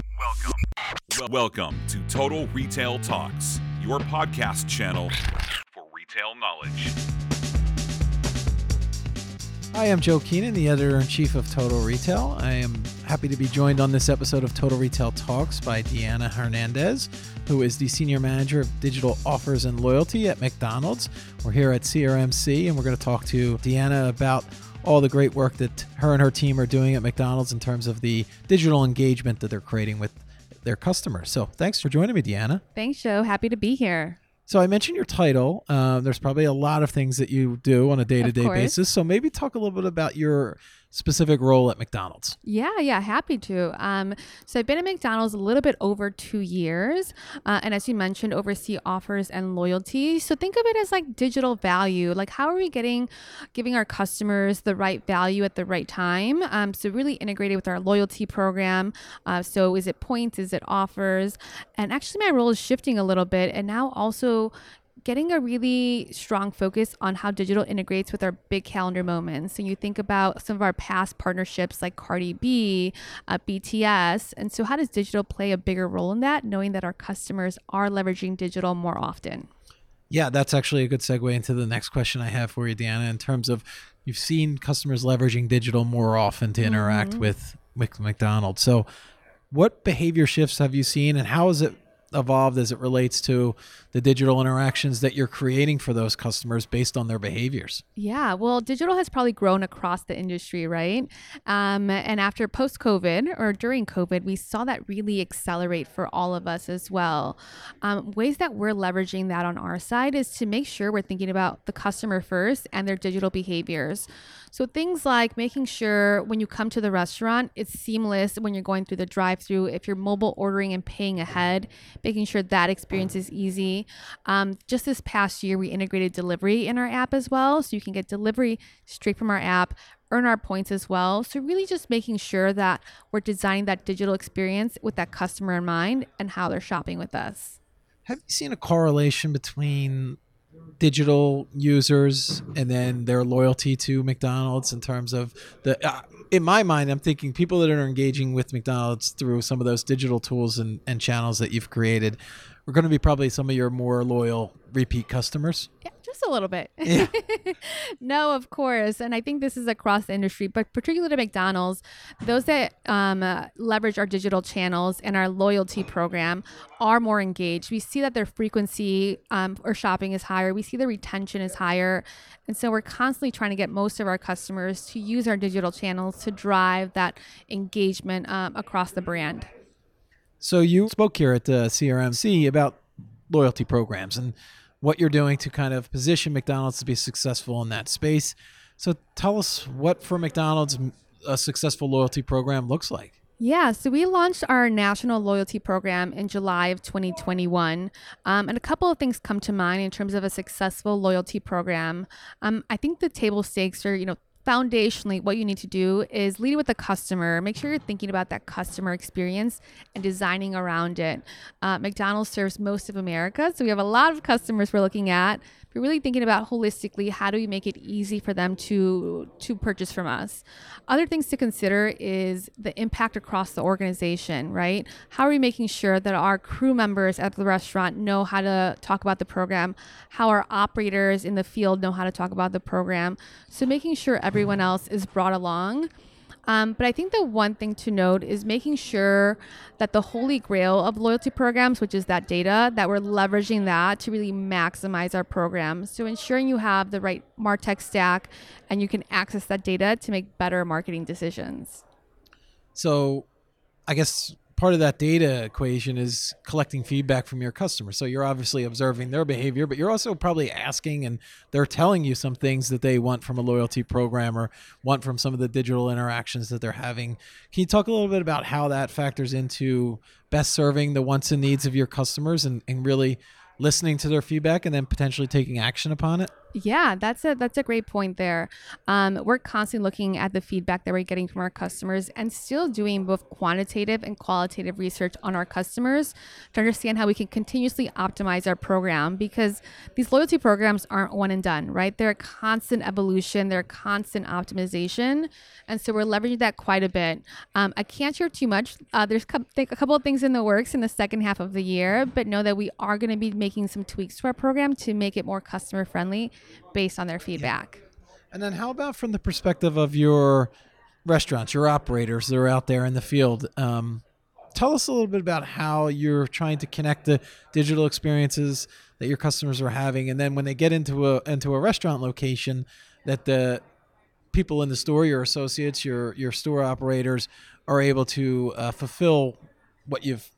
Welcome. Welcome to Total Retail Talks, your podcast channel for retail knowledge. Hi, I'm Joe Keenan, the editor in chief of Total Retail. I am happy to be joined on this episode of Total Retail Talks by Deanna Hernandez, who is the senior manager of digital offers and loyalty at McDonald's. We're here at CRMC, and we're going to talk to Deanna about all the great work that her and her team are doing at McDonald's in terms of the digital engagement that they're creating with their customers. So, thanks for joining me, Deanna. Thanks, Joe. Happy to be here. So I mentioned your title. Um, there's probably a lot of things that you do on a day-to-day basis. So maybe talk a little bit about your specific role at McDonald's. Yeah, yeah, happy to. Um, so I've been at McDonald's a little bit over two years, uh, and as you mentioned, oversee offers and loyalty. So think of it as like digital value. Like how are we getting, giving our customers the right value at the right time? Um, so really integrated with our loyalty program. Uh, so is it points? Is it offers? And actually, my role is shifting a little bit, and now also getting a really strong focus on how digital integrates with our big calendar moments. So you think about some of our past partnerships like Cardi B, uh, BTS. And so, how does digital play a bigger role in that, knowing that our customers are leveraging digital more often? Yeah, that's actually a good segue into the next question I have for you, Deanna, in terms of you've seen customers leveraging digital more often to interact Mm-hmm. with, McDonald's. So, what behavior shifts have you seen, and how has it evolved as it relates to the digital interactions that you're creating for those customers based on their behaviors? Yeah, well, digital has probably grown across the industry, right? Um, and after post COVID or during COVID, we saw that really accelerate for all of us as well. Um, ways that we're leveraging that on our side is to make sure we're thinking about the customer first and their digital behaviors. So things like making sure when you come to the restaurant, it's seamless when you're going through the drive-through. If you're mobile ordering and paying ahead, making sure that experience is easy. Um, just this past year, we integrated delivery in our app as well, so you can get delivery straight from our app. Earn our points as well. So, really, just making sure that we're designing that digital experience with that customer in mind and how they're shopping with us. Have you seen a correlation between digital users and then their loyalty to McDonald's in terms of the uh, in my mind I'm thinking people that are engaging with McDonald's through some of those digital tools and, and channels that you've created are going to be probably some of your more loyal repeat customers. Just a little bit. Yeah. no, of course. And I think this is across the industry, but particularly at McDonald's, those that um, uh, leverage our digital channels and our loyalty program are more engaged. We see that their frequency um, or shopping is higher. We see the retention is higher. And so we're constantly trying to get most of our customers to use our digital channels to drive that engagement um, across the brand. So you spoke here at the CRMC about loyalty programs and what you're doing to kind of position McDonald's to be successful in that space. So tell us what for McDonald's a successful loyalty program looks like. Yeah, so we launched our national loyalty program in July of 2021. Um, and a couple of things come to mind in terms of a successful loyalty program. Um, I think the table stakes are, you know, foundationally what you need to do is lead with the customer. Make sure you're thinking about that customer experience and designing around it. Uh, mcdonald's serves most of america so we have a lot of customers we're looking at. But really thinking about holistically how do we make it easy for them to to purchase from us? Other things to consider is the impact across the organization right? How are we making sure that our crew members at the restaurant know how to talk about the program? How our operators in the field know how to talk about the program? So making sure everyone else is brought along um, but I think the one thing to note is making sure that the holy grail of loyalty programs, which is that data, that we're leveraging that to really maximize our program. So ensuring you have the right MarTech stack and you can access that data to make better marketing decisions. So I guess part of that data equation is collecting feedback from your customers. So you're obviously observing their behavior, but you're also probably asking and they're telling you some things that they want from a loyalty program or want from some of the digital interactions that they're having. Can you talk a little bit about how that factors into best serving the wants and needs of your customers and, and really listening to their feedback and then potentially taking action upon it? Yeah, that's a that's a great point there. Um, we're constantly looking at the feedback that we're getting from our customers and still doing both quantitative and qualitative research on our customers to understand how we can continuously optimize our program because these loyalty programs aren't one and done, right? They're a constant evolution, they're a constant optimization, and so we're leveraging that quite a bit. Um, I can't share too much. Uh, there's a couple of things in the works in the second half of the year, but know that we are going to be making some tweaks to our program to make it more customer friendly based on their feedback. And then, how about from the perspective of your restaurants, your operators that are out there in the field? Um, tell us a little bit about how you're trying to connect the digital experiences that your customers are having, and then when they get into a into a restaurant location, that the people in the store, your associates, your your store operators, are able to uh, fulfill what you've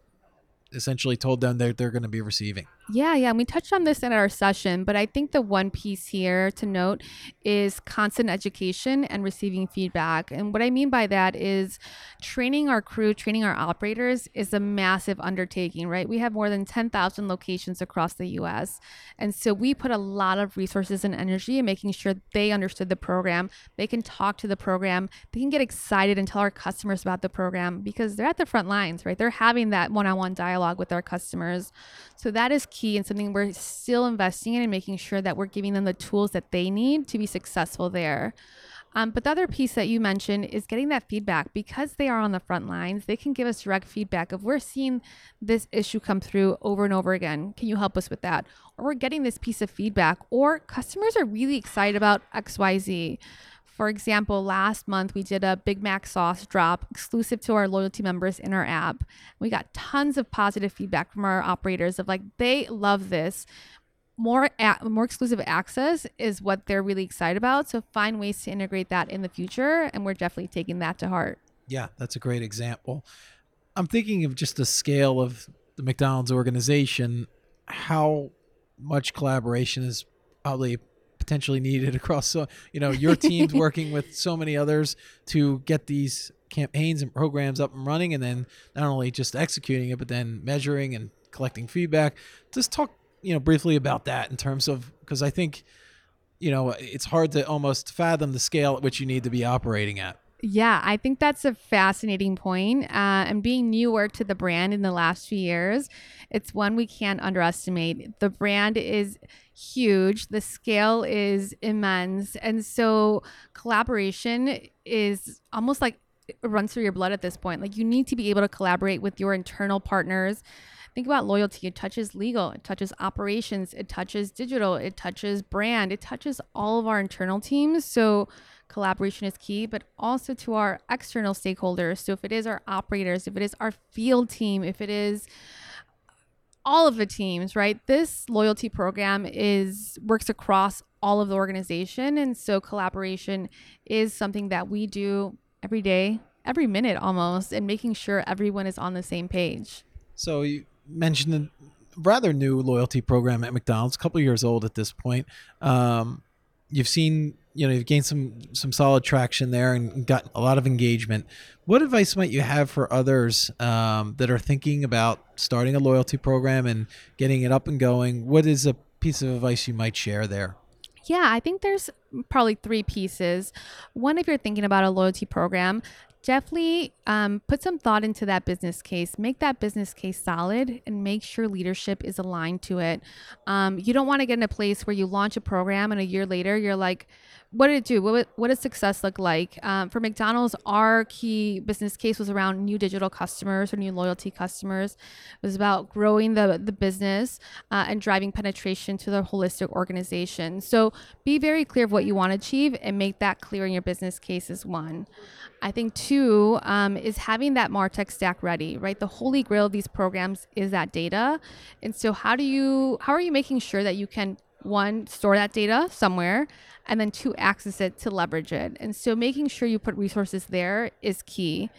essentially told them they're, they're going to be receiving. Yeah, yeah. And we touched on this in our session, but I think the one piece here to note is constant education and receiving feedback. And what I mean by that is training our crew, training our operators is a massive undertaking, right? We have more than 10,000 locations across the US. And so we put a lot of resources and energy in making sure they understood the program, they can talk to the program, they can get excited and tell our customers about the program because they're at the front lines, right? They're having that one on one dialogue with our customers. So that is key and something we're still investing in and making sure that we're giving them the tools that they need to be successful there. Um, but the other piece that you mentioned is getting that feedback because they are on the front lines. They can give us direct feedback of we're seeing this issue come through over and over again. Can you help us with that? Or we're getting this piece of feedback, or customers are really excited about XYZ. For example, last month we did a Big Mac sauce drop exclusive to our loyalty members in our app. We got tons of positive feedback from our operators of like they love this. More a- more exclusive access is what they're really excited about. So find ways to integrate that in the future, and we're definitely taking that to heart. Yeah, that's a great example. I'm thinking of just the scale of the McDonald's organization, how much collaboration is probably potentially needed across so you know your team's working with so many others to get these campaigns and programs up and running and then not only just executing it but then measuring and collecting feedback. Just talk you know briefly about that in terms of because i think you know it's hard to almost fathom the scale at which you need to be operating at yeah, I think that's a fascinating point. Uh, and being newer to the brand in the last few years, it's one we can't underestimate. The brand is huge, the scale is immense. And so collaboration is almost like it runs through your blood at this point. Like you need to be able to collaborate with your internal partners. Think about loyalty. It touches legal, it touches operations, it touches digital, it touches brand, it touches all of our internal teams. So collaboration is key, but also to our external stakeholders. So if it is our operators, if it is our field team, if it is all of the teams, right? This loyalty program is works across all of the organization and so collaboration is something that we do every day, every minute almost and making sure everyone is on the same page. So you mentioned a rather new loyalty program at McDonald's, a couple years old at this point. Um, you've seen you know you've gained some some solid traction there and got a lot of engagement. What advice might you have for others um, that are thinking about starting a loyalty program and getting it up and going? What is a piece of advice you might share there? Yeah, I think there's probably three pieces. One, if you're thinking about a loyalty program, definitely um, put some thought into that business case. Make that business case solid and make sure leadership is aligned to it. Um, you don't want to get in a place where you launch a program and a year later you're like what did it do? What, what does success look like? Um, for McDonald's, our key business case was around new digital customers or new loyalty customers. It was about growing the, the business uh, and driving penetration to the holistic organization. So be very clear of what you want to achieve and make that clear in your business case is one. I think two um, is having that MarTech stack ready, right? The holy grail of these programs is that data. And so how do you, how are you making sure that you can one, store that data somewhere, and then two, access it to leverage it. And so making sure you put resources there is key.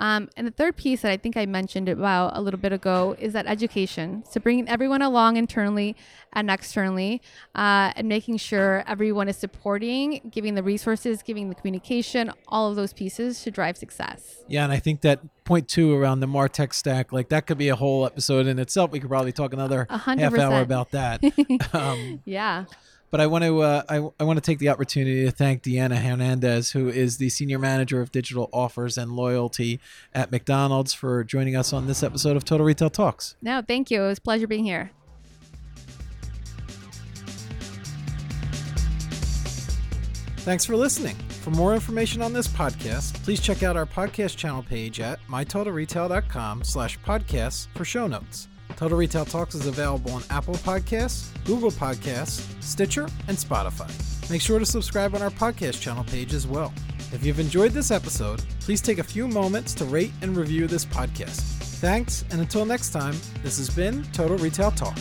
Um, and the third piece that I think I mentioned about a little bit ago is that education. So bringing everyone along internally and externally, uh, and making sure everyone is supporting, giving the resources, giving the communication, all of those pieces to drive success. Yeah, and I think that point two around the Martech stack, like that could be a whole episode in itself. We could probably talk another 100%. half hour about that. um, yeah. But I want to uh, I, I want to take the opportunity to thank Deanna Hernandez, who is the senior manager of digital offers and loyalty at McDonald's, for joining us on this episode of Total Retail Talks. No, thank you. It was a pleasure being here. Thanks for listening. For more information on this podcast, please check out our podcast channel page at mytotalretail.com slash podcasts for show notes. Total Retail Talks is available on Apple Podcasts, Google Podcasts, Stitcher, and Spotify. Make sure to subscribe on our podcast channel page as well. If you've enjoyed this episode, please take a few moments to rate and review this podcast. Thanks, and until next time, this has been Total Retail Talk.